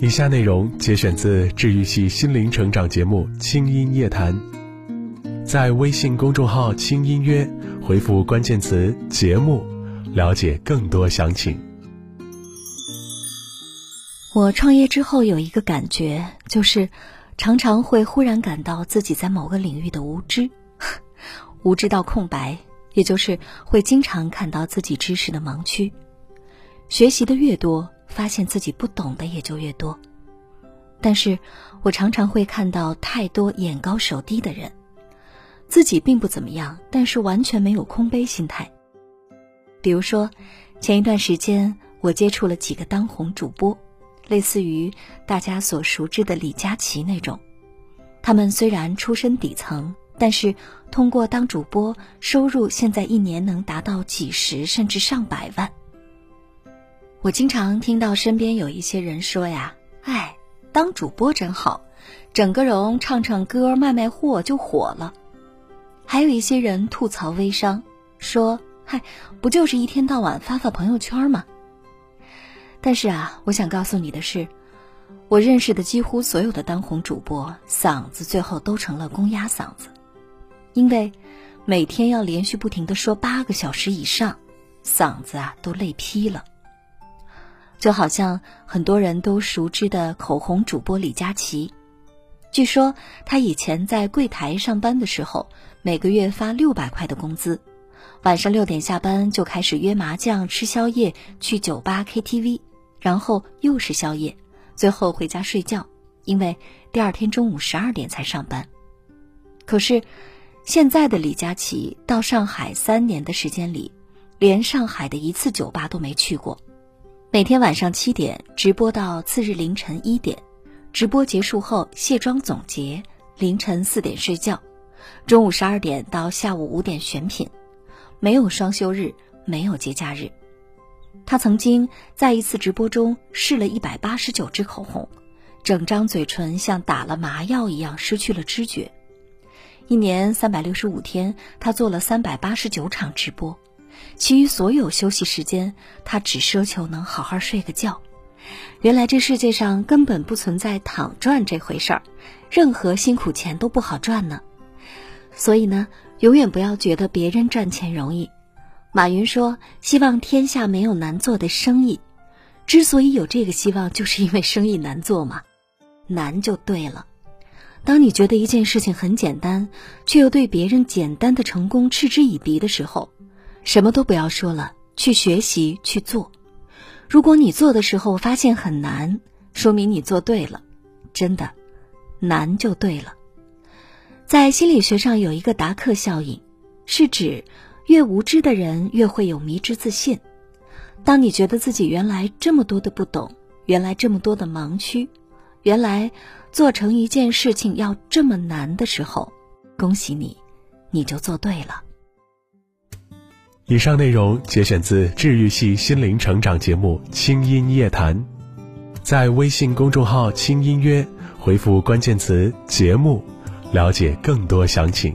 以下内容节选自治愈系心灵成长节目《轻音夜谈》，在微信公众号“轻音乐”回复关键词“节目”，了解更多详情。我创业之后有一个感觉，就是常常会忽然感到自己在某个领域的无知，无知到空白，也就是会经常看到自己知识的盲区。学习的越多。发现自己不懂的也就越多，但是我常常会看到太多眼高手低的人，自己并不怎么样，但是完全没有空杯心态。比如说，前一段时间我接触了几个当红主播，类似于大家所熟知的李佳琦那种，他们虽然出身底层，但是通过当主播，收入现在一年能达到几十甚至上百万。我经常听到身边有一些人说呀：“哎，当主播真好，整个容唱唱歌卖卖货就火了。”还有一些人吐槽微商，说：“嗨，不就是一天到晚发发朋友圈吗？”但是啊，我想告诉你的是，我认识的几乎所有的当红主播，嗓子最后都成了公鸭嗓子，因为每天要连续不停的说八个小时以上，嗓子啊都累劈了。就好像很多人都熟知的口红主播李佳琦，据说他以前在柜台上班的时候，每个月发六百块的工资，晚上六点下班就开始约麻将、吃宵夜、去酒吧、KTV，然后又是宵夜，最后回家睡觉，因为第二天中午十二点才上班。可是，现在的李佳琦到上海三年的时间里，连上海的一次酒吧都没去过。每天晚上七点直播到次日凌晨一点，直播结束后卸妆总结，凌晨四点睡觉，中午十二点到下午五点选品，没有双休日，没有节假日。他曾经在一次直播中试了一百八十九支口红，整张嘴唇像打了麻药一样失去了知觉。一年三百六十五天，他做了三百八十九场直播。其余所有休息时间，他只奢求能好好睡个觉。原来这世界上根本不存在躺赚这回事儿，任何辛苦钱都不好赚呢。所以呢，永远不要觉得别人赚钱容易。马云说：“希望天下没有难做的生意。”之所以有这个希望，就是因为生意难做嘛。难就对了。当你觉得一件事情很简单，却又对别人简单的成功嗤之以鼻的时候，什么都不要说了，去学习去做。如果你做的时候发现很难，说明你做对了，真的，难就对了。在心理学上有一个达克效应，是指越无知的人越会有迷之自信。当你觉得自己原来这么多的不懂，原来这么多的盲区，原来做成一件事情要这么难的时候，恭喜你，你就做对了。以上内容节选自治愈系心灵成长节目《轻音夜谈》，在微信公众号“轻音乐”回复关键词“节目”，了解更多详情。